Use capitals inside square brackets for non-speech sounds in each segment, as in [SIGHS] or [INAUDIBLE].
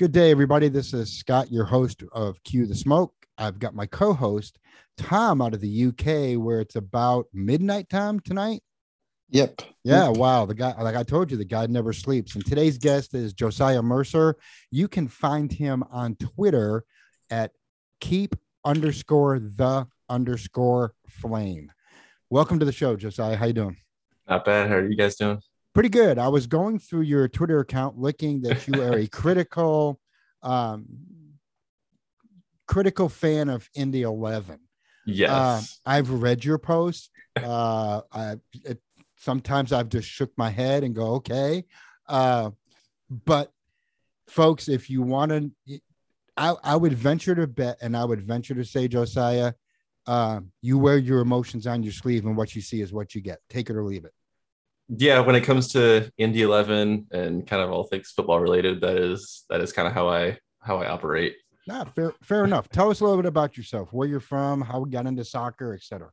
Good day, everybody. This is Scott, your host of Cue the Smoke. I've got my co host, Tom, out of the UK, where it's about midnight time tonight. Yep. Yeah, wow. The guy, like I told you, the guy never sleeps. And today's guest is Josiah Mercer. You can find him on Twitter at keep underscore the underscore flame. Welcome to the show, Josiah. How you doing? Not bad. How are you guys doing? Pretty good. I was going through your Twitter account, looking that you are a [LAUGHS] critical, um, critical fan of Indy Eleven. Yes. Uh, I've read your posts. [LAUGHS] Uh, I it, sometimes I've just shook my head and go, okay. Uh, but folks, if you want to, I, I would venture to bet, and I would venture to say, Josiah, uh, you wear your emotions on your sleeve, and what you see is what you get. Take it or leave it. Yeah, when it comes to Indy Eleven and kind of all things football related, that is that is kind of how I how I operate. Nah, fair, fair enough. Tell us a little bit about yourself, where you're from, how we got into soccer, etc.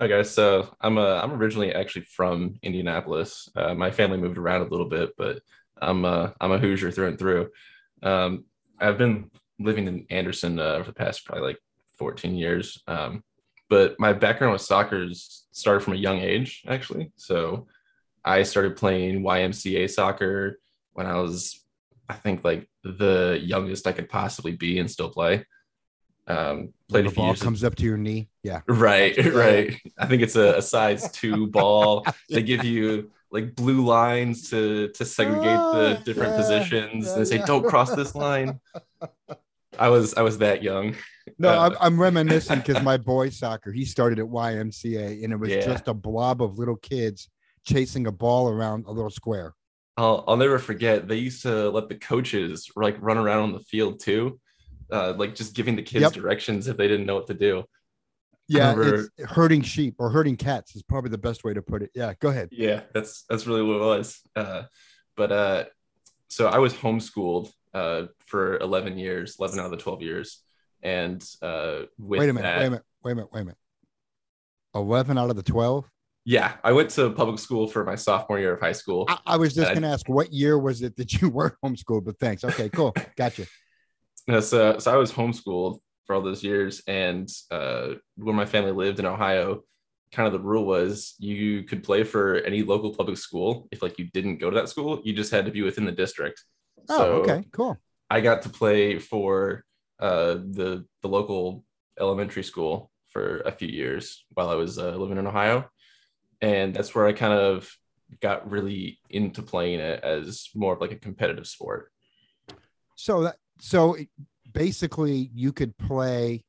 Okay, so I'm a I'm originally actually from Indianapolis. Uh, my family moved around a little bit, but I'm a, I'm a Hoosier through and through. Um, I've been living in Anderson uh, for the past probably like 14 years. Um, but my background with soccer started from a young age, actually. So I started playing YMCA soccer when I was, I think, like the youngest I could possibly be and still play. Um, played the a few ball comes up to your knee. Yeah. Right, right. I think it's a, a size [LAUGHS] two ball. They give you like blue lines to to segregate the Ah, different yeah, positions. yeah, they say, yeah. "Don't cross this [LAUGHS] line." I was I was that young. No, Uh, I'm, I'm reminiscing [LAUGHS] because my boy soccer, he started at YMCA and it was just a blob of little kids chasing a ball around a little square. I'll I'll never forget. They used to let the coaches like run around on the field too, uh, like just giving the kids Yep. directions if they didn't know what to do. Yeah, remember- it's herding sheep or herding cats is probably the best way to put it. Yeah, go ahead. Yeah, that's that's really what it was. Uh, but uh, so I was homeschooled uh, for 11 years, 11 out of the 12 years, and uh, with Wait a minute, that, wait a minute, wait a minute, wait a minute. 11 out of the 12? Yeah, I went to public school for my sophomore year of high school. I, I was just going to ask, what year was it that you [LAUGHS] were homeschooled? But thanks. Okay, cool. [LAUGHS] Gotcha. No, so, so I was homeschooled for all those years, and uh, where my family lived in Ohio, kind of the rule was you could play for any local public school. If like you didn't go to that school, you just had to be within the district. Oh, So okay, cool. I got to play for uh, the the local elementary school for a few years while I was uh, living in Ohio, and that's where I kind of got really into playing it as more of like a competitive sport. So that so basically you could play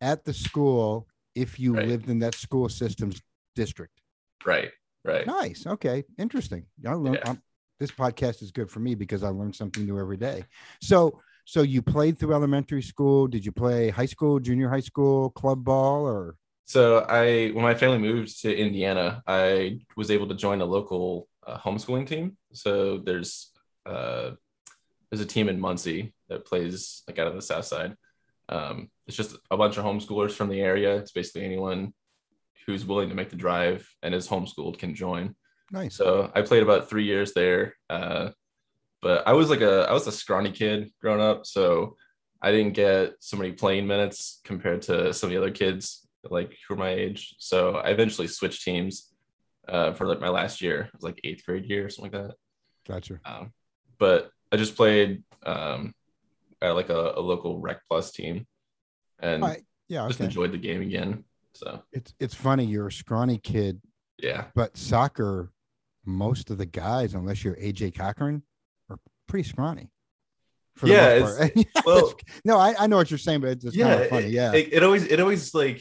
at the school if you Right. lived in that school system's district. Right, right. Nice. Okay. Interesting. I learn, Yeah. This podcast is good for me because I learn something new every day. So, so you played through elementary school. Did you play high school, junior high school, club ball, or So I, when my family moved to Indiana, I was able to join a local uh, homeschooling team. So there's uh, there's a team in Muncie that plays like out of the South Side. Um, it's just a bunch of homeschoolers from the area. It's basically anyone who's willing to make the drive and is homeschooled can join. nice? So I played about three years there. Uh, but I was like a I was a scrawny kid growing up, so I didn't get so many playing minutes compared to some of the other kids like who were my age. So I eventually switched teams uh, for like my last year. It was like eighth grade year or something like that. Gotcha. Um, but I just played um, at like a, a local Rec Plus team, and I- Yeah. just Okay. enjoyed the game again. So It's it's funny. You're a scrawny kid, yeah, but soccer, most of the guys, unless you're AJ Cochran, are pretty scrawny. Yeah, [LAUGHS] well- no, I, I know what you're saying, but it's just kind of funny. it, Yeah. It, it always it always like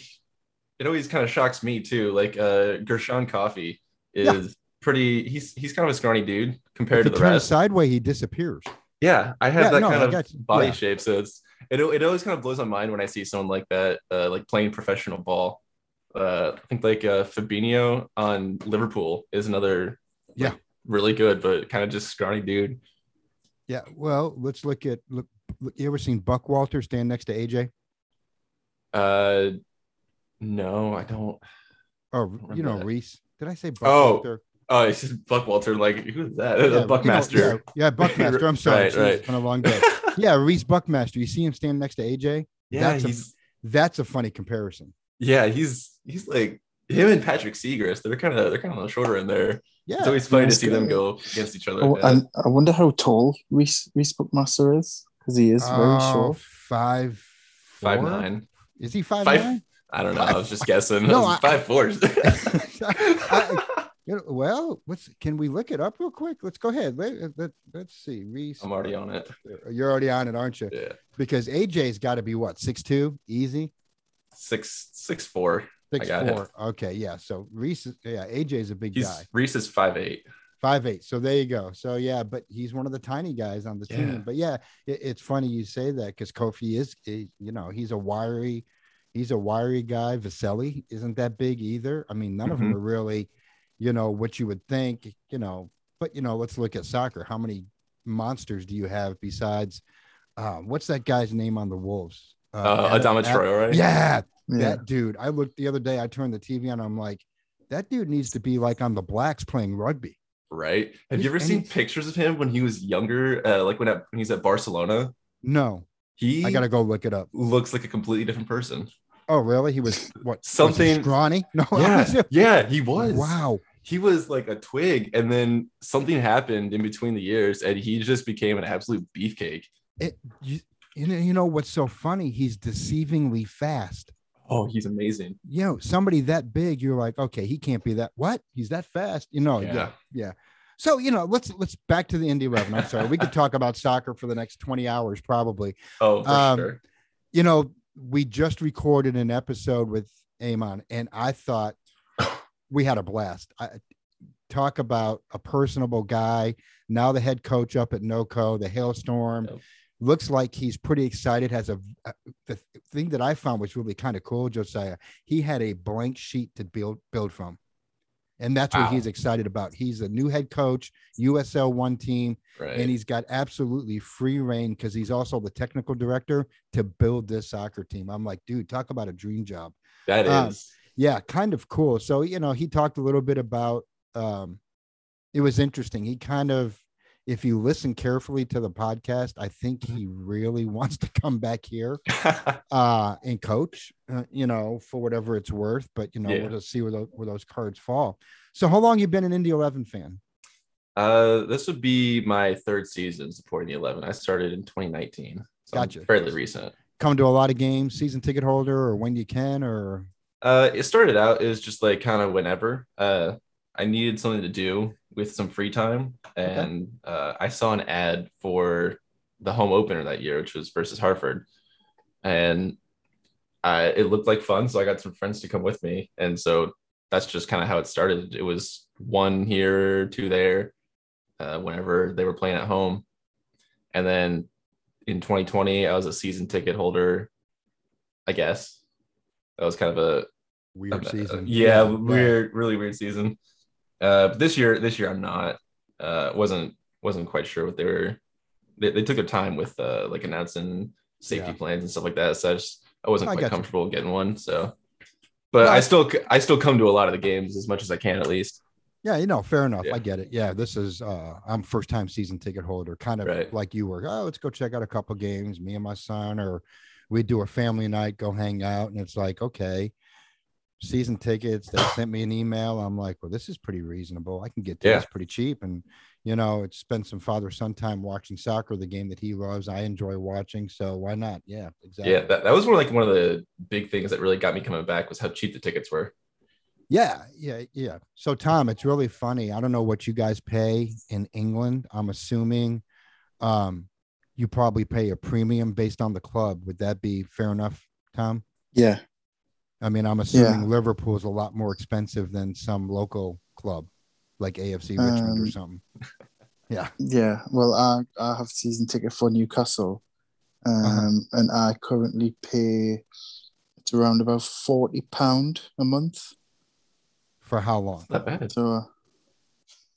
it always kind of shocks me too. Like uh Gershon Koffie is Yeah. pretty he's he's kind of a scrawny dude compared if to the turn rest. sideways, he disappears. Yeah, I have Yeah, that no, kind got of body Yeah. shape. So it's it, it always kind of blows my mind when I see someone like that, uh, like playing professional ball. Uh, I think like uh, Fabinho on Liverpool is another Yeah. like, really good, but kind of just scrawny dude. Yeah. Well, let's look at look. look you ever seen Buck Walter stand next to AJ? Uh, no, I don't. Oh, or remember you know that. Reese? Did I say Buck Oh, Walter? Oh, it's just Buck Walter. Like who's that? [LAUGHS] Yeah, you know, Buckmaster. yeah, yeah, Buckmaster. I'm sorry. Right, Jeez, right. It's been a long day. [LAUGHS] yeah, Reese Buckmaster. You see him stand next to AJ. Yeah, That's a- he's That's a funny comparison. yeah, he's he's like him and Patrick Seagrist. They're kind of they're kind of on the shorter end there. Yeah, It's always funny to Nice see them go against each other. Oh, and I wonder how tall Reese, Reese Bookmaster is because he is very Oh, short. Five, Five four? nine. Is he five, Five- nine? I don't know. I was just guessing. No, No, [LAUGHS] I- five fours. [LAUGHS] I- [LAUGHS] You know, well, what's can we look it up real quick? Let's go ahead. Let, let, let's see. Reese, I'm already on it. Uh, you're already on it, aren't you? Yeah, Because AJ's got to be what six two, easy six six four. six got it. four. Okay, yeah. So Reese, yeah, AJ's a big He's guy, Reese is five eight. five eight. So there you go. So yeah, but he's one of the tiny guys on the Yeah. team. But yeah, it, it's funny you say that because Koffie is, he- you know, he's a wiry, he's a wiry guy. Vaselli isn't that big either. I mean, none of Mm-hmm. them are really, you know, what you would think, you know. But you know, let's look at soccer. How many monsters do you have besides? Uh, what's that guy's name on the Wolves? Uh, Adam- Adama Ad- Traore, right? Yeah, Yeah. that dude. I looked the other day. I turned the TV on. I'm like, that dude needs to be like on the Blacks playing rugby. Right. Have He's- you ever seen pictures of him when he was younger? Uh, like when, at, when he's at Barcelona, No, he I gotta go look it up. looks like a completely different person. Oh, really? He was [LAUGHS] what? was Something- scrawny? [LAUGHS] No, Yeah, yeah, he was. Wow. He was like a twig, and then something happened in between the years, and he just became an absolute beefcake. It, you, you know, you know what's so funny? He's deceivingly fast. Oh, he's amazing. You know, somebody that big, you're like, okay, he can't be that. What? He's that fast? You know? Yeah. Yeah. yeah. So you know, let's let's back to the Indy Eleven. I'm sorry, we could talk about soccer for the next 20 hours probably. Oh, for Um, sure. you know, we just recorded an episode with Eamon, and I thought we had a blast. I, talk about a personable guy. Now the head coach up at NoCo, the Hailstorm. Yep. Looks like he's pretty excited. Has a uh, the thing that I found was really kind of cool, Josiah. He had a blank sheet to build build from, and that's what Wow. he's excited about. He's a new head coach, USL one team Right. and he's got absolutely free reign because he's also the technical director to build this soccer team. I'm like, dude, talk about a dream job. That is. um, Yeah, kind of cool. So, you know, he talked a little bit about um it was interesting. He kind of if you listen carefully to the podcast, I think Mm-hmm. he really [LAUGHS] wants to come back here [LAUGHS] uh and coach, uh, you know, for whatever it's worth, but you know, Yeah. we'll just see where those, where those cards fall. So, how long you been an Indy 11 fan? uh, this would be my third season supporting the 11. I started in 2019. So I'm fairly recent. Come to a lot of games, season ticket holder, or when you can, or Uh, it started out as just like kind of whenever. Uh, I needed something to do with some free time, and uh, I saw an ad for the home opener that year, which was versus Hartford, and I, it looked like fun. So I got some friends to come with me, and so that's just kind of how it started. It was one here, two there, uh, whenever they were playing at home, and then in 2020, I was a season ticket holder. I guess that was kind of a weird uh, season. Yeah, weird, really weird season. Uh, but this year, this year I'm not. Uh, wasn't wasn't quite sure what they were. They, they took their time with uh, like announcing safety Yeah. plans and stuff like that. So I just I wasn't I quite got you. comfortable getting one. So, but No, I I- still I still come to a lot of the games as much as I can at least. Yeah, you know, fair enough. Yeah. I get it. Yeah, this is uh I'm first time season ticket holder, kind of Right. like you were. Oh, let's go check out a couple games, me and my son, or we do a family night, go hang out, and it's like, okay, season tickets. They sent me an email. I'm like, well, this is pretty reasonable. I can get Yeah. this pretty cheap. And you know, it's spent some father son time watching soccer, the game that he loves. I enjoy watching, so why not? Yeah, exactly. Yeah, that, that was one of like one of the big things that really got me coming back was how cheap the tickets were. Yeah, yeah, yeah. So Tom, it's really funny. I don't know what you guys pay in England. I'm assuming um you probably pay a premium based on the club. Would that be fair enough, Tom? Yeah. I mean, I'm assuming Liverpool is a lot more expensive than some local club like AFC Richmond or Um, something. Yeah. Yeah. Well, I, I have season ticket for Newcastle. Um, Uh-huh. and I currently pay it's around about forty pound a month. For how long? Not bad. So uh,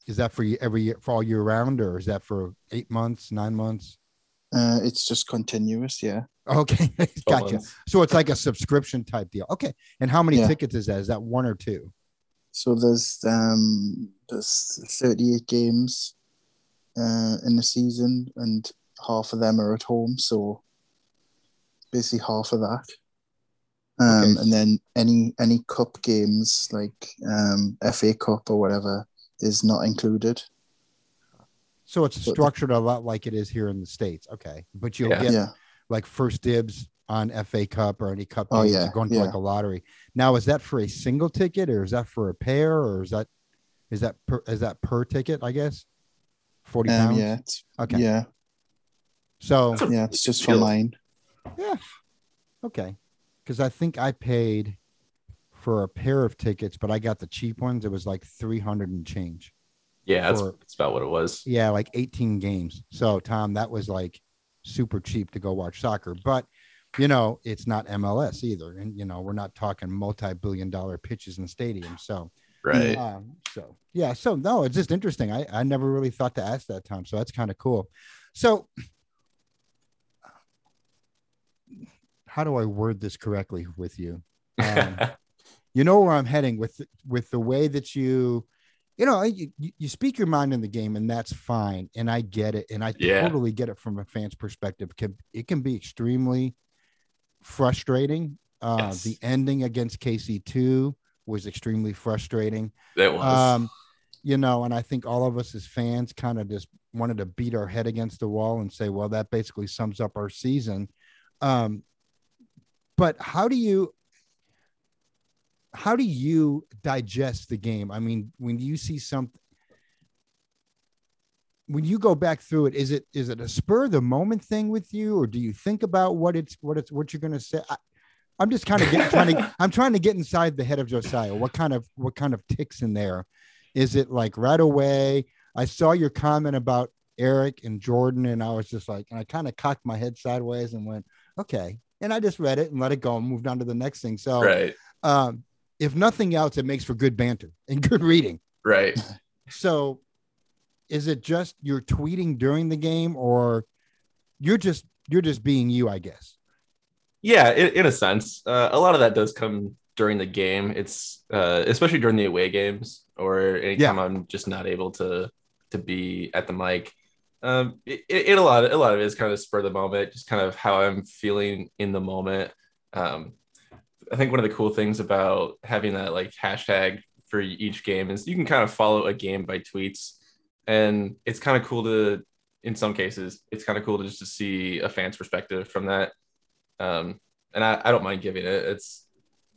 Is that for you every year for all year round or is that for eight months, nine months? Uh, it's just continuous. Yeah. Okay, Twelve [LAUGHS] gotcha. So it's like a subscription type deal. Okay. And how many Yeah. tickets is that? Is that one or two? So there's um there's 38 games uh in the season and half of them are at home, so basically half of that. Um, Okay. and then any any cup games like um, FA Cup or whatever is not included. So it's structured a lot like it is here in the states. Okay, but you'll Yeah. get Yeah, like first dibs on FA Cup or any cup. Oh, games yeah, going to yeah. like a lottery. Now, is that for a single ticket or is that for a pair or is that is that per, is that per ticket? I guess forty um, pounds. yeah, it's, Okay. yeah, So yeah. It's just for deal. mine. okay, because I think I paid for a pair of tickets, but I got the cheap ones. It was like three hundred and change. Yeah, that's, For- that's about what it was. Yeah, like 18 games. So, Tom, that was like super cheap to go watch soccer. But, you know, it's not MLS either. And, you know, we're not talking multi billion dollar pitches in stadiums. So, Right. um, so yeah. So, no, it's just interesting. I, I never really thought to ask that, Tom. So, that's kind of cool. So, how do I word this correctly with you? Um, [LAUGHS] you know where I'm heading with with the way that you, you know, you, you speak your mind in the game, and that's fine, and I get it, and I Yeah. totally get it from a fan's perspective. It can, it can be extremely frustrating. Uh, Yes. The ending against KC two was extremely frustrating. that was. Um, you know, and I think all of us as fans kind of just wanted to beat our head against the wall and say, well, that basically sums up our season. Um, but how do you how do you digest the game? I mean, when you see something when you go back through it, is it is it a spur of the moment thing with you, or do you think about what it's what it's what you're gonna say? I, I'm just kind of getting trying [LAUGHS] to I'm trying to get inside the head of Josiah. What kind of what kind of ticks in there? Is it like right away? I saw your comment about Eric and Jordan, and I was just like, and I kind of cocked my head sideways and went, okay. And I just read it and let it go and moved on to the next thing. So, right. um, if nothing else, it makes for good banter and good reading. Right. So, is it just you're tweeting during the game, or you're just you're just being you? I guess. Yeah, in, in a sense, uh, a lot of that does come during the game. It's uh, especially during the away games or anytime I'm just not able to to be at the mic. Um, it, it, it a lot a lot of it is kind of spur of the moment, just kind of how I'm feeling in the moment. Um, I think one of the cool things about having that like hashtag for each game is you can kind of follow a game by tweets, and it's kind of cool to, in some cases, it's kind of cool to just to see a fan's perspective from that um, and I, I don't mind giving it. It's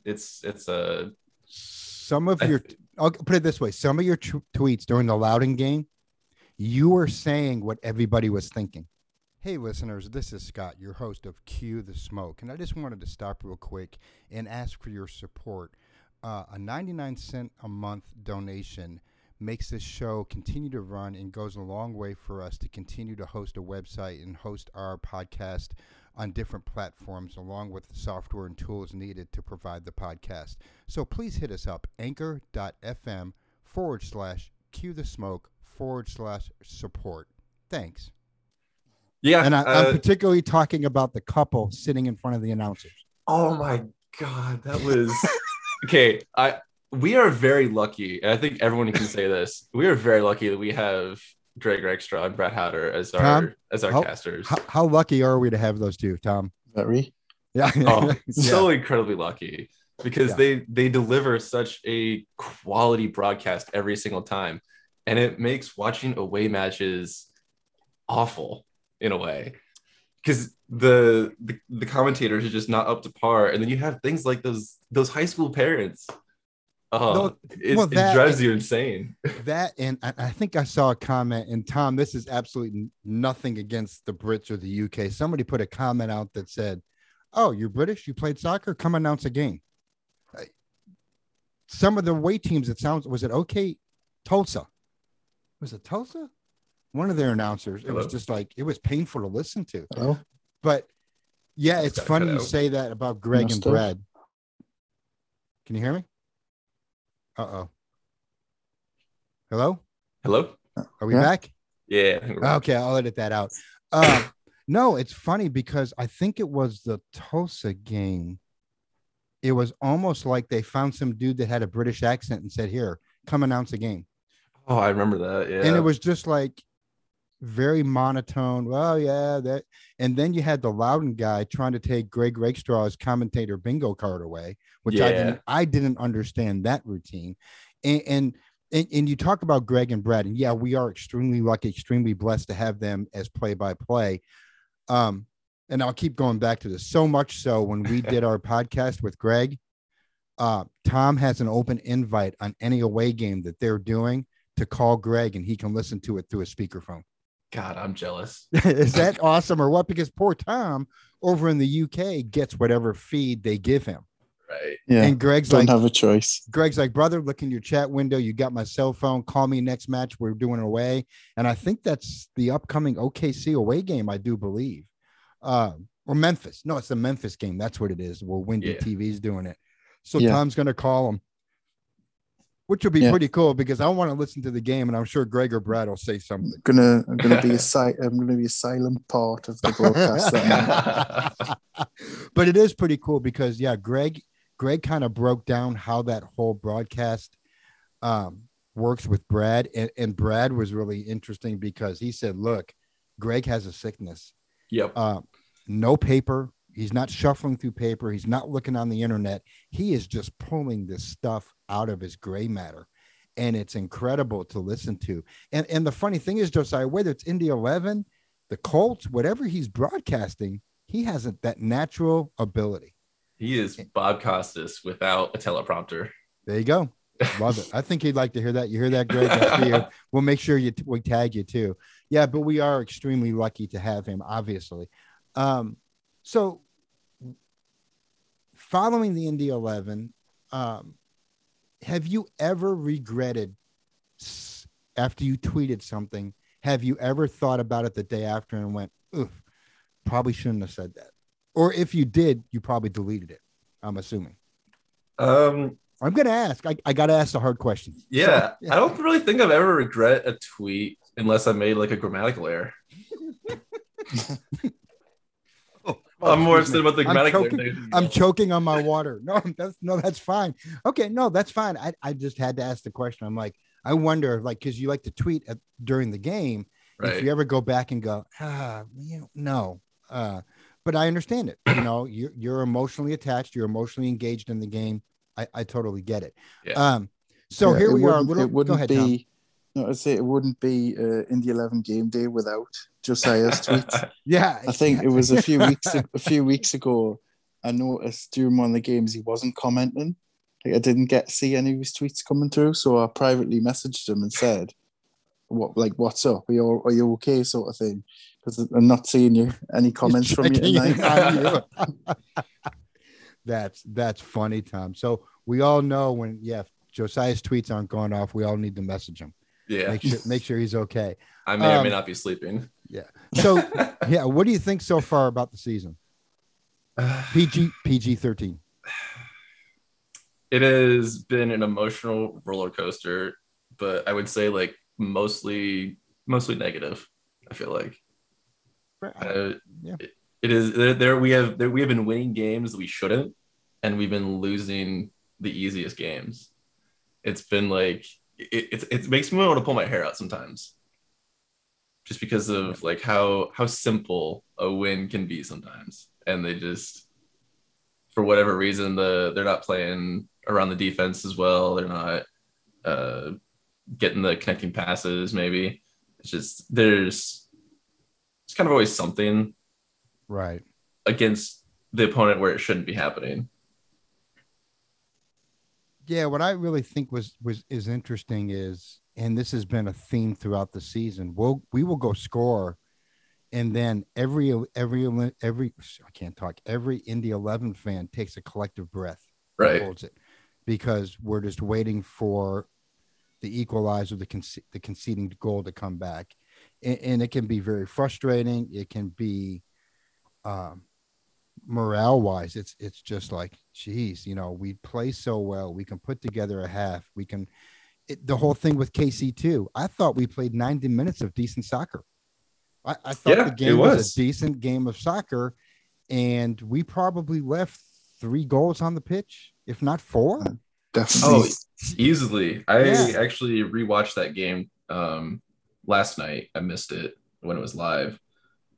it's it's a Some of I your, I'll put it this way: some of your t- tweets during the Loudoun game, you were saying what everybody was thinking. Hey, listeners, this is Scott, your host of Cue the Smoke, and I just wanted to stop real quick and ask for your support. Uh, a 99 cent a month donation makes this show continue to run and goes a long way for us to continue to host a website and host our podcast on different platforms along with the software and tools needed to provide the podcast. So please hit us up anchor.fm forward slash cue the smoke forward slash support. Thanks. Yeah. And I, uh, I'm particularly talking about the couple sitting in front of the announcers. oh my god, that was okay. I we are very lucky, and I think everyone can say this. We are very lucky that we have Greg Rakestraw and Brett Howder as our Tom, as our how- casters. How, how lucky are we to have those two, Tom? Very. Yeah. oh, [LAUGHS] Yeah. so incredibly lucky because Yeah. they they deliver such a quality broadcast every single time, and it makes watching away matches awful in a way because the, the the commentators are just not up to par, and then you have things like those those high school parents. Oh, No, it, well, it that- drives you insane. [LAUGHS] that and I, I think I saw a comment and Tom, this is absolutely nothing against the Brits or the UK. Somebody put a comment out that said, "Oh, you're British? You played soccer? Come announce a game." Uh, Some of the away teams, it sounds was it okay? Tulsa, was it Tulsa? One of their announcers. It was just like it was painful to listen to. Hello. But yeah, It's it's gotta funny you say that about Greg and Must have. Brad. Can you hear me? Uh oh. Hello? Hello. Are we Yeah. back? Yeah. I Okay, I'll edit that out. Um, no, it's funny because I think it was the Tulsa game. It was almost like they found some dude that had a British accent and said, "Here, come announce a game." Oh, I remember that. Yeah. And it was just like, very monotone. Well, yeah, that. And then you had the Loudoun guy trying to take Greg Rakestraw's commentator bingo card away, which I didn't. I didn't understand that routine. And, and and and you talk about Greg and Brad, and yeah, we are extremely lucky, extremely blessed to have them as play by play. Um, and I'll keep going back to this so much so when we did our [LAUGHS] podcast with Greg, uh, Tom has an open invite on any away game that they're doing to call Greg and he can listen to it through a speakerphone. God, I'm jealous. [LAUGHS] Is that awesome or what? Because poor Tom over in the UK gets whatever feed they give him. Right. Yeah. And Greg's Don't like, have a choice. Greg's like, brother, look in your chat window. You got my cell phone. Call me next match. We're doing away. And I think that's the upcoming OKC away game, I do believe. Uh, or Memphis. No, it's the Memphis game. That's what it is. Well, Windy Yeah. TV's doing it. So Yeah. Tom's going to call him, which will be Yeah. pretty cool because I want to listen to the game and I'm sure Greg or Brad will say something. I'm gonna I'm gonna be a [LAUGHS] si- I'm gonna be a silent part of the broadcast. [LAUGHS] but it is pretty cool because yeah, Greg Greg kind of broke down how that whole broadcast um, works with Brad, and, and Brad was really interesting because he said, "Look, Greg has a sickness. Yep. Uh, no paper. He's not shuffling through paper. He's not looking on the internet. He is just pulling this stuff out of his gray matter." And it's incredible to listen to. And and the funny thing is, Josiah, whether it's Indy 11, the Colts, whatever he's broadcasting, he hasn't that natural ability. He is Bob Costas without a teleprompter. There you go. Love it. I think he'd like to hear that. You hear that, Greg? That's you. [LAUGHS] We'll make sure you we tag you too. Yeah, but we are extremely lucky to have him, obviously. Um, so following the Indy 11, um, have you ever regretted after you tweeted something? Have you ever thought about it the day after and went, oof, probably shouldn't have said that? Or if you did, you probably deleted it. I'm assuming. Um, I'm gonna ask. I, I gotta ask the hard questions. yeah, yeah. [LAUGHS] I don't really think I've ever regret a tweet unless I made like a grammatical error. [LAUGHS] I'm more excuse upset about the I'm choking- I'm choking on my water. No, [LAUGHS] that's no, that's fine. Okay, no, that's fine. I, I just had to ask the question. I'm like, I wonder, like, because you like to tweet at, during the game. else. If you ever go back and go, ah, you know, no, uh, but I understand it. You know, [COUGHS] you're you're emotionally attached. You're emotionally engaged in the game. I, I totally get it. Yeah. Um. So Yeah, here we are. A little. It wouldn't go ahead, be. Tom. No, I'd say it wouldn't be uh, in the eleven game day without Josiah's [LAUGHS] tweet. Yeah. I think it was a [LAUGHS] few weeks a few weeks ago. I noticed during one of the games he wasn't commenting. Like I didn't get see any of his tweets coming through, so I privately messaged him and said, "What like what's up? Are you are you okay?" Sort of thing. Because I'm not seeing you any comments from you tonight. you. [LAUGHS] that's that's funny, Tom. So we all know when yeah, Josiah's tweets aren't going off. We all need to message him. Yeah, Make sure make sure he's okay. I may or may um, not be sleeping. Yeah. So [LAUGHS] yeah, what do you think so far about the season? [SIGHS] PG PG thirteen. it has been an emotional roller coaster, but I would say like mostly mostly negative. I feel like uh, Yeah. it, it is there, there. We have there, we have been winning games that we shouldn't, and we've been losing the easiest games. It's been like it, it, it makes me want to pull my hair out sometimes, just because of like how how simple a win can be sometimes, and they just for whatever reason the they're not playing around the defense as well. They're not uh, getting the connecting passes. Maybe it's just there's it's kind of always something Right. against the opponent where it shouldn't be happening. Yeah, what I really think was was is interesting is, and this has been a theme throughout the season. We'll we will go score, and then every every every I can't talk. Every Indy Eleven fan takes a collective breath, Right. holds it, because we're just waiting for the equalizer, the conce- the conceding goal to come back, and, and it can be very frustrating. It can be, um, morale wise, it's it's just like, geez, you know, we play so well. We can put together a half. We can. It, the whole thing with KC too. I thought we played 90 minutes of decent soccer. I, I thought Yeah, the game was. was. a decent game of soccer, and we probably left three goals on the pitch, if not four. Definitely. Oh, easily. I Yeah. actually rewatched that game um, last night. I missed it, when it was live.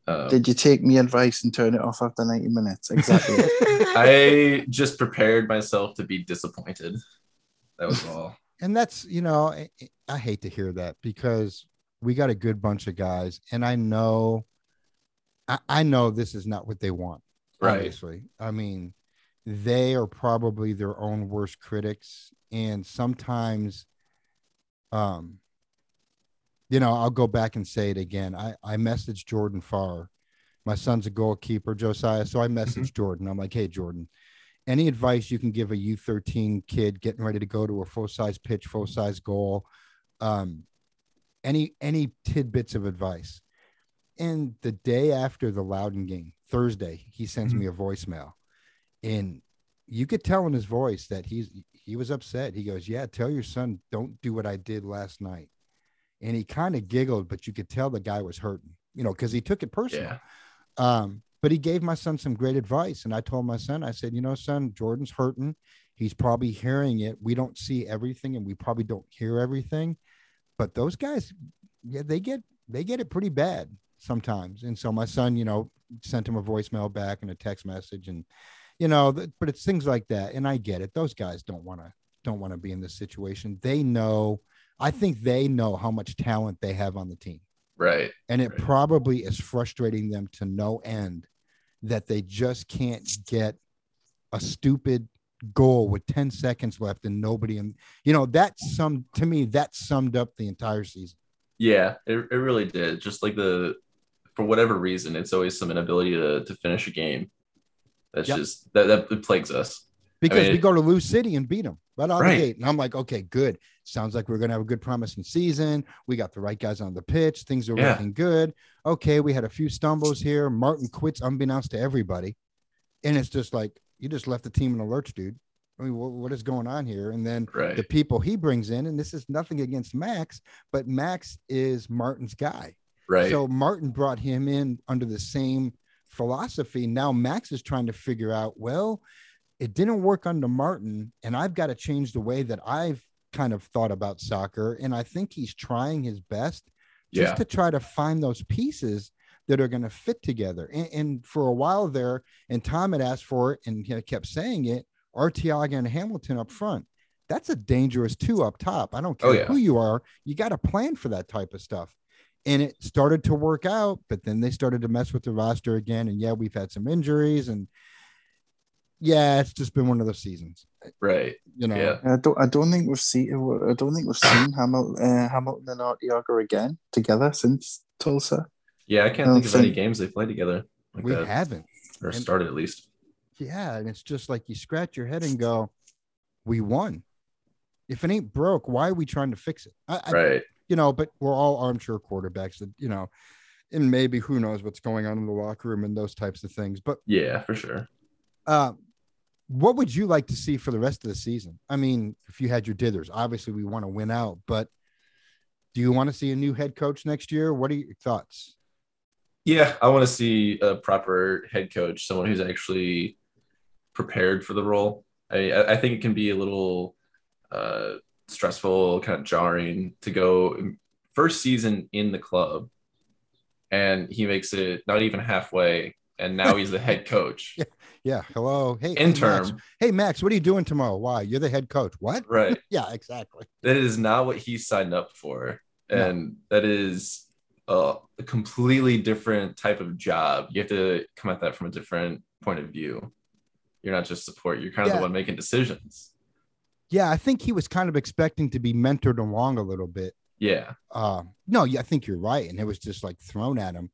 Um, Did you take me advice and turn it off after 90 minutes? Exactly. [LAUGHS] I just prepared myself to be disappointed. That was all. and that's you know I, I hate to hear that because we got a good bunch of guys and i know I, I know this is not what they want Right. obviously i mean they are probably their own worst critics and sometimes um you know i'll go back and say it again. I i messaged jordan farr my son's a goalkeeper josiah so i messaged jordan. I'm like hey jordan any advice you can give a U13 kid getting ready to go to a full size pitch, full size goal, um, any any tidbits of advice. And the day after the Loudoun game, Thursday, he sends me a voicemail, and you could tell in his voice that he's he was upset. He goes, "Yeah, tell your son don't do what I did last night," and he kind of giggled, but you could tell the guy was hurting, you know, because he took it personal. Yeah. Um, but he gave my son some great advice. And I told my son, I said, you know, son, Jordan's hurting. He's probably hearing it. We don't see everything and we probably don't hear everything. But those guys, yeah, they get they get it pretty bad sometimes. And so my son, you know, sent him a voicemail back and a text message and you know, but it's things like that. And I get it. Those guys don't want to don't want to be in this situation. They know, I think they know how much talent they have on the team Right. and it Right. probably is frustrating them to no end that they just can't get a stupid goal with 10 seconds left and nobody in you know that summed to me that summed up the entire season Yeah, it, it really did. Just like the for whatever reason, it's always some inability to to finish a game. That's Yep. just that that it plagues us. because mean, we go to Lou City and beat them right out Right. the gate and i'm like okay good sounds like we're going to have a good promising season we got the right guys on the pitch things are Yeah. looking good okay we had a few stumbles here martin quits unbeknownst to everybody and it's just like you just left the team in a lurch dude i mean what, what is going on here and then Right. the people he brings in and this is nothing against max but max is martin's guy right. so Martin brought him in under the same philosophy. Now Max is trying to figure out, well, it didn't work under Martin, and I've got to change the way that I've kind of thought about soccer. And I think he's trying his best just yeah. to try to find those pieces that are going to fit together. And, and for a while there, and Tom had asked for it and he kept saying it, Arteaga and Hamilton up front. That's a dangerous two up top. I don't oh, care Oh, yeah. who you are. You got to plan for that type of stuff. And it started to work out, but then they started to mess with the roster again. And yeah, we've had some injuries and yeah, it's just been one of those seasons, right. you know. Yeah. I don't. I don't think we've seen. I don't think we've seen Hamilton, uh, Hamilton and Arteaga again together since Tulsa. Yeah. I can't I think don't of any think- games they played together like We that, haven't. or and- started at least. Yeah, and it's just like you scratch your head and go, "We won." If it ain't broke, why are we trying to fix it? I, I, Right. You know, but we're all armchair quarterbacks that you know, and maybe who knows what's going on in the locker room and those types of things. But Yeah, for sure. uh, what would you like to see for the rest of the season? I mean, if you had your dithers, obviously we want to win out, but do you want to see a new head coach next year? What are your thoughts? Yeah, I want to see a proper head coach, someone who's actually prepared for the role. I, I think it can be a little uh, stressful, kind of jarring to go first season in the club, and he makes it not even halfway, and now he's the head [LAUGHS] coach. Yeah. Hello. Hey, hey, Max. Hey, Max, what are you doing tomorrow? Why? You're the head coach. What? [LAUGHS] right? Yeah, exactly. That is not what he signed up for, No. and that is a, completely different type of job. You have to come at that from a different point of view. You're not just support; you're kind of Yeah. the one making decisions. Yeah, I think he was kind of expecting to be mentored along a little bit. Yeah, Uh, no, yeah, I think you're right, and it was just like thrown at him,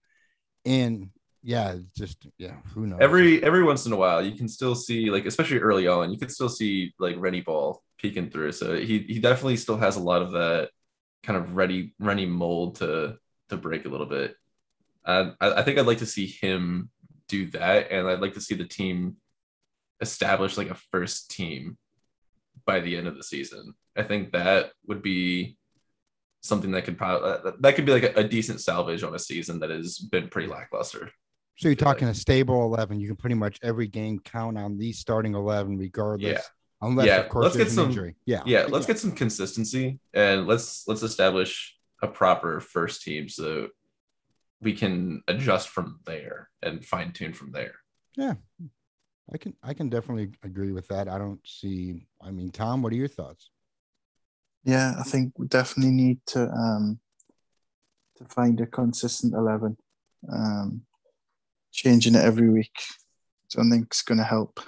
and yeah, just yeah, who knows? every every once in a while, you can still see like, especially early on, you can still see like Rennie Ball peeking through. So he he definitely still has a lot of that kind of ready Rennie mold to to break a little bit. And I, I think I'd like to see him do that, and I'd like to see the team establish like a first team by the end of the season. I think that would be something that could probably that could be like a, a decent salvage on a season that has been pretty lackluster. So you're talking a stable eleven. You can pretty much every game count on the starting eleven, regardless. Yeah. Unless, Yeah, of course, let's get there's an some- injury. Yeah. yeah let's get some consistency and let's let's establish a proper first team so we can adjust from there and fine tune from there. Yeah, I can I can definitely agree with that. I don't see. I mean, Tom, what are your thoughts? Yeah, I think we definitely need to um to find a consistent eleven. Um, changing it every week, I don't think it's going to help.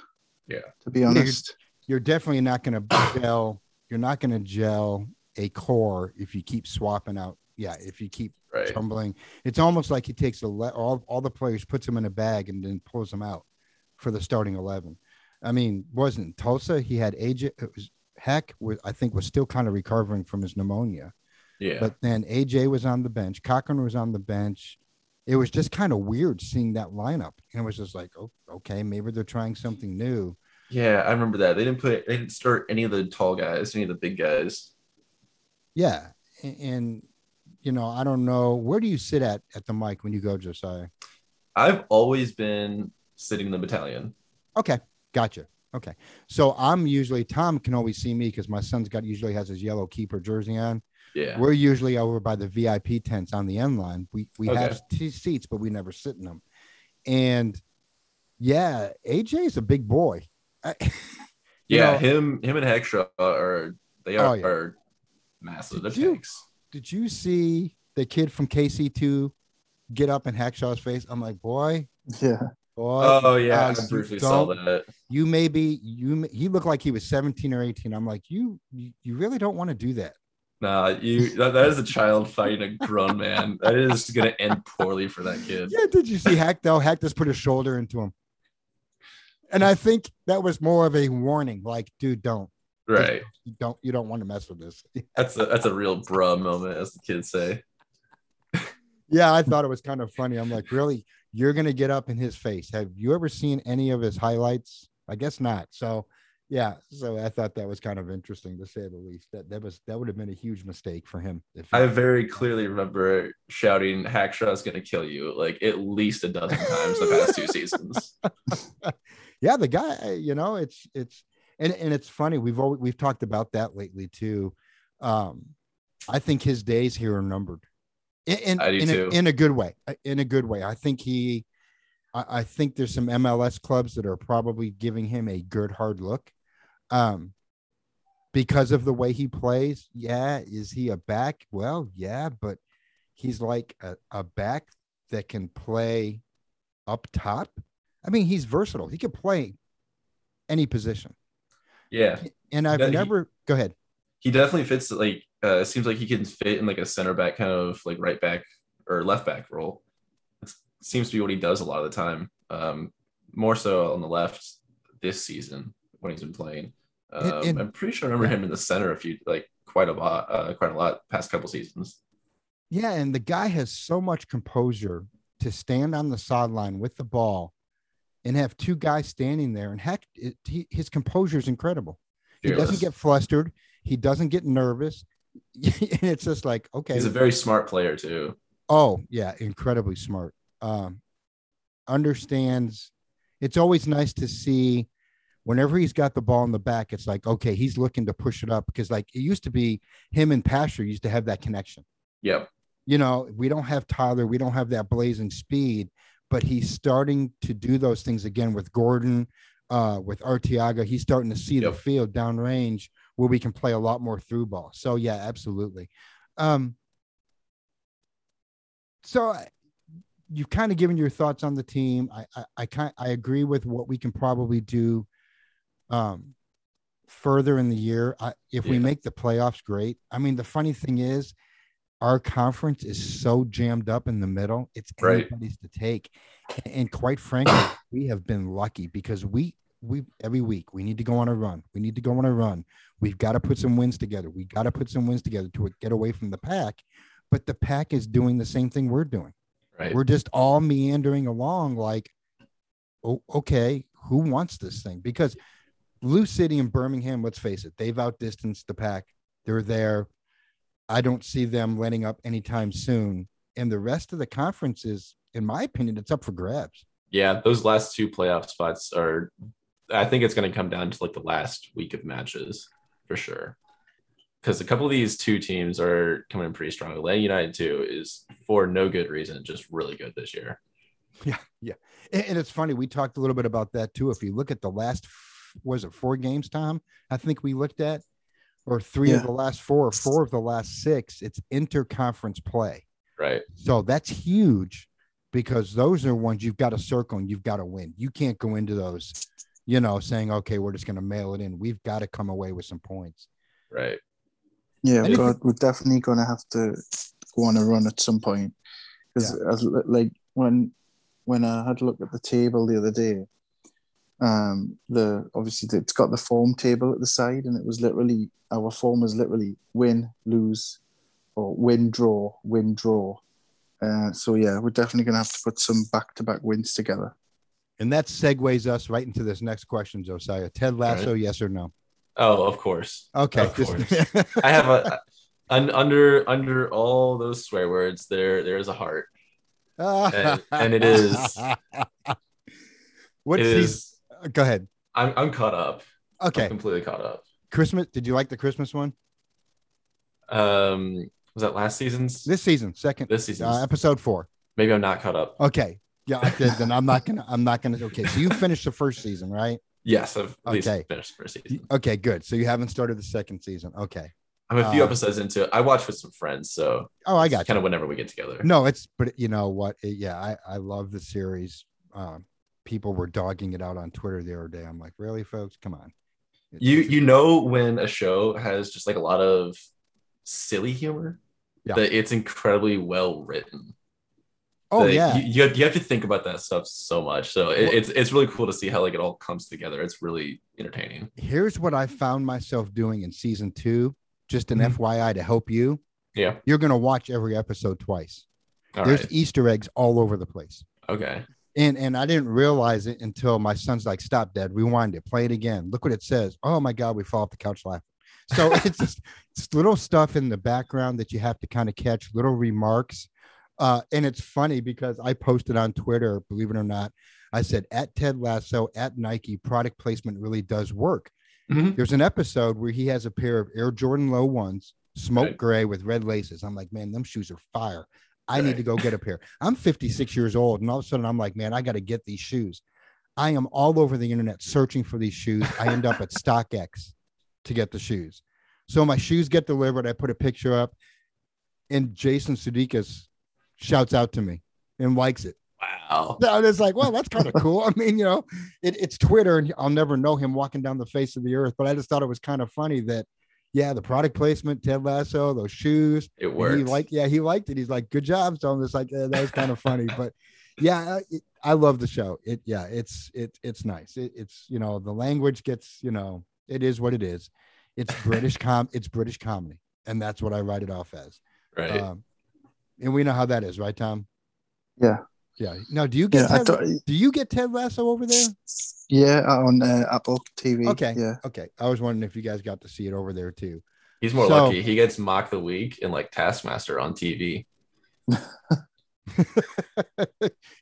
Yeah, to be honest, you're, you're definitely not going to gel. You're not going to gel a core if you keep swapping out. Yeah, if you keep right. tumbling, it's almost like he takes the le- all all the players, puts them in a bag, and then pulls them out for the starting eleven. I mean, wasn't Tulsa? He had AJ. It was Heck. Was, I think was still kind of recovering from his pneumonia. Yeah. But then AJ was on the bench. Cochran was on the bench. It was just kind of weird seeing that lineup. And it was just like, oh, okay, maybe they're trying something new. Yeah, I remember that. They didn't put they didn't start any of the tall guys, any of the big guys. Yeah. And, and you know, I don't know. Where do you sit at at the mic when you go, Josiah? I've always been sitting in the battalion. Okay. Gotcha. Okay. So I'm usually Tom can always see me because my son's got usually has his yellow keeper jersey on. Yeah. We're usually over by the VIP tents on the end line. We we Okay. have t- seats, but we never sit in them. And yeah, AJ is a big boy. I- [LAUGHS] yeah, know, him him and Hackshaw are they are, Oh, yeah. are massive. Did you- tanks. did you see the kid from KC2 get up in Hackshaw's face? I'm like, boy, yeah, boy. Oh yeah, uh, I you briefly saw that. You may be you. He looked like he was 17 or 18. I'm like, you, you, you really don't want to do that. Nah, you that, that is a child fighting a grown man. That is gonna end poorly for that kid. Yeah, did you see Hack though? Hack just put his shoulder into him. And I think that was more of a warning, like, dude, don't, Right. you don't, you don't want to mess with this. [LAUGHS] That's a that's a real bruh moment, as the kids say. yeah, I thought it was kind of funny. I'm like, really, you're gonna get up in his face? Have you ever seen any of his highlights? I guess not. So, yeah, so I thought that was kind of interesting to say the least. That that was that would have been a huge mistake for him. I very clearly remember shouting Hackshaw's gonna kill you like at least a dozen times the past two seasons. [LAUGHS] [LAUGHS] yeah, the guy, you know, it's it's and and it's funny. We've always we've talked about that lately too. Um, I think his days here are numbered. In in, I do in, too. a, in a good way. In a good way. I think he I think there's some MLS clubs that are probably giving him a good hard look. Um because of the way he plays. Yeah, is he a back? Well, yeah, but he's like a, a back that can play up top. I mean, he's versatile. He can play any position. Yeah, And I've he- never go ahead. he definitely fits like uh it seems like he can fit in like a center back kind of like right back or left back role. It seems to be what he does a lot of the time. Um more so on the left this season when he's been playing. Um, And- and- I'm pretty sure I remember him in the center a few like quite a lot, uh, quite a lot past couple seasons. Yeah, and the guy has so much composure to stand on the sideline with the ball and have two guys standing there. And heck, it, he, his composure is incredible. He doesn't get flustered. He doesn't get nervous. [LAUGHS] and it's just like, okay. He's a very smart player too. Oh, yeah, incredibly smart. Um, understands. It's always nice to see whenever he's got the ball in the back. It's like, okay, he's looking to push it up because, like, it used to be him and Pasher used to have that connection. Yep. You know, we don't have Tyler, we don't have that blazing speed, but he's starting to do those things again with Gordon, uh, with Arteaga. He's starting to see the Yep. field downrange where we can play a lot more through ball. So yeah, absolutely. Um, so you've kind of given your thoughts on the team. I I, I kind I agree with what we can probably do um further in the year. I, if we make the playoffs, great. I mean, the funny thing is our conference is so jammed up in the middle. It's Right. anybody's to take. And quite frankly, we have been lucky because we we every week we need to go on a run. We need to go on a run. We've got to put some wins together. We got to put some wins together to get away from the pack. But the pack is doing the same thing we're doing. Right. We're just all meandering along like, oh, okay, who wants this thing? Because Lou City and Birmingham, let's face it, they've outdistanced the pack. They're there. I don't see them letting up anytime soon. And the rest of the conference is, in my opinion, it's up for grabs. yeah, those last two playoff spots are. I think it's going to come down to like the last week of matches for sure. because a couple of these two teams are coming in pretty strong. Atlanta United too is for no good reason, just really good this year. Yeah, yeah, and, and it's funny. We talked a little bit about that too. If you look at the last, was it four games, Tom? I think we looked at, or three Yeah. of the last four, or four of the last six. It's interconference play. Right. So that's huge because those are ones you've got to circle and you've got to win. You can't go into those, you know, saying, okay, we're just going to mail it in. We've got to come away with some points. Right. Yeah, And if but we're definitely gonna have to go on a run at some point because, like, when when I had a look at the table the other day, um, the obviously it's got the form table at the side, and it was literally our form was literally win, lose, or win, draw, win, draw. Uh, so yeah, we're definitely gonna have to put some back to back wins together. And that segues us right into this next question, Josiah. Ted Lasso, yes or no? Oh, of course. Okay. Of course. [LAUGHS] I have a un, under under all those swear words. There there is a heart. [LAUGHS] And- and it is. What's It season? is. Go ahead. I'm I'm caught up. I'm Okay. completely caught up. Christmas. Did you like the Christmas one? Um, was that last season's? This season, second, This season. uh, episode four. Maybe I'm not caught up. Okay. Yeah, I did. Then I'm not gonna. I'm not gonna. Okay, so you finished the first season, right? Yes, I've at least Okay. finished the first season. Okay, good. So you haven't started the second season. Okay. I'm a few Uh, episodes into it. I watch with some friends, so Oh, I got kind you. of whenever we get together. No, it's but you know what? It- yeah, I I love the series. Um, people were dogging it out on Twitter the other day. I'm like, really, folks? Come on. You you know when a show has just like a lot of silly humor, Yeah. that it's incredibly well written. Oh yeah. you, you have, you have to think about that stuff so much. So it, Well- it's it's really cool to see how like it all comes together. It's really entertaining. Here's what I found myself doing in season two. Just an Mhm. FYI to help you. Yeah. You're gonna watch every episode twice. All There's right. Easter eggs all over the place. Okay. And and I didn't realize it until my son's like, "Stop, Dad, rewind it, play it again. Look what it says." Oh my God, we fall off the couch laughing. So it's just it's [LAUGHS] little stuff in the background that you have to kind of catch, little remarks. Uh, and it's funny because I posted on Twitter, believe it or not, I said at Ted Lasso at Nike, product placement really does work. Mhm. There's an episode where he has a pair of Air Jordan Low ones, smoke Right. gray with red laces. I'm like, man, them shoes are fire. I need to go get a pair. I'm 56 years old, and all of a sudden I'm like, man, I got to get these shoes. I am all over the internet searching for these shoes. I end up at StockX to get the shoes. So my shoes get delivered. I put a picture up, and Jason Sudeikis shouts out to me and likes it. Wow. I was like, well, that's kind of cool. I mean, you know, it, it's Twitter, and I'll never know him walking down the face of the earth. But I just thought it was kind of funny that, yeah, the product placement, Ted Lasso, those shoes, It and works. He liked, yeah, he liked it. He's like, good job. So I'm just like, eh, that was kind of [LAUGHS] funny. But yeah, I- it, I love the show. It, yeah, it's it, it's nice. It, it's you know, the language gets, you know, it is what it is. It's British [LAUGHS] com, it's British comedy, and that's what I write it off as. right. Um, and we know how that is, right, Tom? Yeah. Yeah. Now, do you get Yeah, Ted, thought, do you get Ted Lasso over there? yeah, on uh, Apple TV. Okay. Yeah. Okay. I was wondering if you guys got to see it over there too. He's more so- lucky. He gets mock the week and like Taskmaster on TV. [LAUGHS]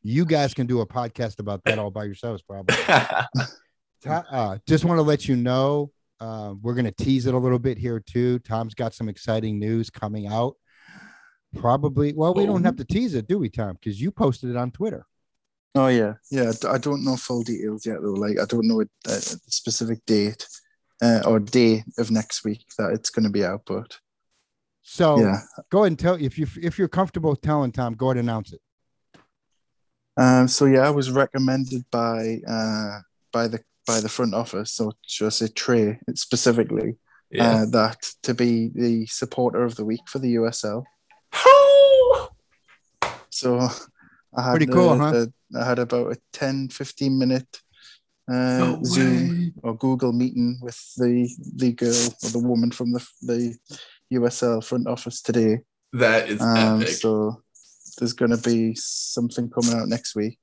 you guys can do a podcast about that all by yourselves, probably. [LAUGHS] Uh, just want to let you know uh, we're going to tease it a little bit here too. Tom's got some exciting news coming out. Probably, well, we don't have to tease it, do we, Tom? Because you posted it on Twitter. Oh yeah, yeah. I don't know full details yet though. Like I don't know a, a specific date uh, or day of next week that it's going to be out. But So yeah, go ahead and tell if you if you're comfortable telling Tom, go ahead and announce it. um. So yeah, I was recommended by uh by the by the front office. So should I say Trey specifically yeah. uh, that to be the supporter of the week for the USL. So I had Pretty cool, a- huh? a- I had about a 10, 15 minute uh, No Zoom or Google meeting with the the girl or the woman from the the USL front office today. That is Um, epic. so there's going to be something coming out next week.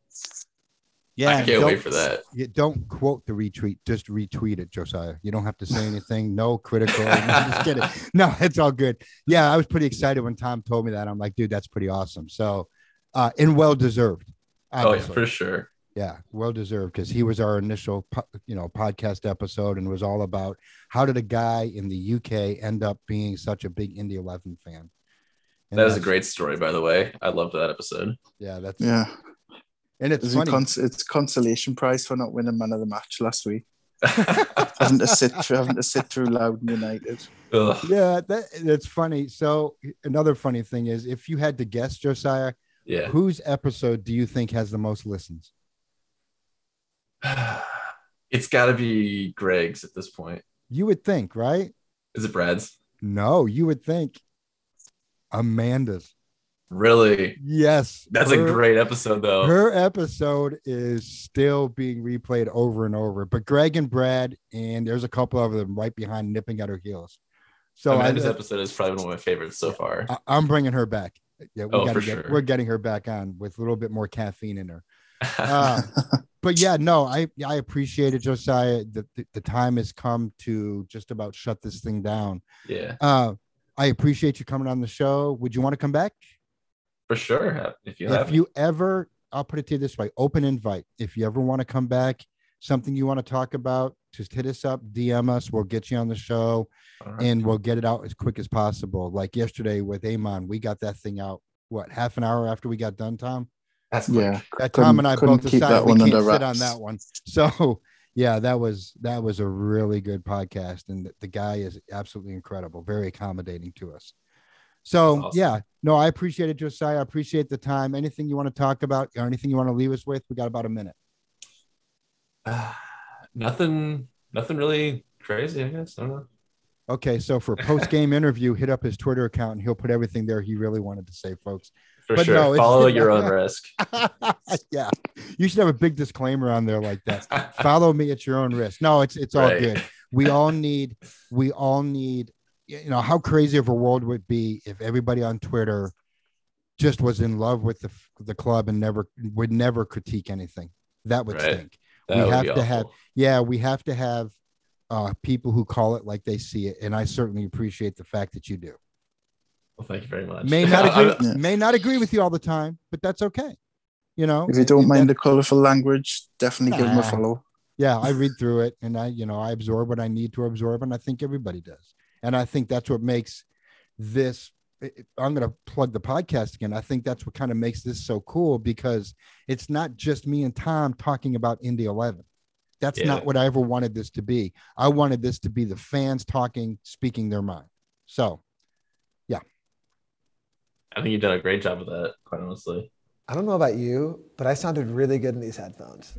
Yeah, I and can't don't- wait for that. You don't quote the retweet, just retweet it, Josiah. You don't have to say anything. No critical. no, just kidding. [LAUGHS] No, it's all good. Yeah, I was pretty excited when Tom told me that. I'm like, dude, that's pretty awesome. So, uh, and well deserved. Oh yeah, for sure. Yeah, well deserved because he was our initial, po- you know, podcast episode and was all about how did a guy in the UK end up being such a big Indy 11 fan. And That is a great story, by the way. I loved that episode. Yeah, that's Yeah. and it's It's, funny. cons- it's consolation prize for not winning man of the match last week. [LAUGHS] having to sit through having to sit through Loudoun United. Ugh. yeah, that that's funny. So another funny thing is, if you had to guess, Josiah, Yeah. whose episode do you think has the most listens? [SIGHS] It's got to be Greg's at this point. You would think, right? Is it Brad's? No, you would think Amanda's. Really? Yes, That's a great episode, though. Her episode is still being replayed over and over. But Greg and Brad, and there's a couple of them right behind, nipping at her heels. So I, Amanda's episode is probably one of my favorites so far. I, I'm bringing her back. Yeah, we Oh, gotta get, sure. we're getting her back on with a little bit more caffeine in her. [LAUGHS] Uh, but yeah, no, I I appreciate it, Josiah. The, the the time has come to just about shut this thing down. yeah, Uh, I appreciate you coming on the show. Would you want to come back? for sure. If you have if you ever, I'll put it to you this way: open invite. If you ever want to come back, something you want to talk about, just hit us up, DM us. We'll get you on the show, All right. and we'll get it out as quick as possible. Like yesterday with Eamon, we got that thing out. What half an hour after we got done, Tom? That's quick. yeah. That Tom and I both decided we can't sit on that one. [LAUGHS] So yeah, that was that was a really good podcast, and the, the guy is absolutely incredible, very accommodating to us. So Awesome. yeah, no, I appreciate it, Josiah. I appreciate the time. Anything you want to talk about, or anything you want to leave us with? We got about a minute. [SIGHS] nothing, nothing really crazy. I guess. I don't know. Okay, so for post game [LAUGHS] interview, hit up his Twitter account, and he'll put everything there he really wanted to say, folks. For But sure. no, Follow your own [LAUGHS] risk. [LAUGHS] yeah, you should have a big disclaimer on there like that. follow me at your own risk. No, it's it's all Right. good. We all need we all need you know how crazy of a world would be if everybody on Twitter just was in love with the the club and never would never critique anything. That would Right. stink. That We would have be to have- Yeah, we have to have uh people who call it like they see it and I certainly appreciate the fact that you do. Well, thank you very much. May [LAUGHS] not agree Yeah. may not agree with you all the time, but that's okay. You know, If you don't mind that- the colourful language, definitely give them a follow. yeah i read through it and i you know i absorb what i need to absorb and i think everybody does and i think that's what makes this i'm going to plug the podcast again i think that's what kind of makes this so cool because it's not just me and tom talking about indy 11 that's Yeah. not what i ever wanted this to be i wanted this to be the fans talking speaking their mind so yeah. I think you've done a great job with that, quite honestly. I don't know about you, but I sounded really good in these headphones.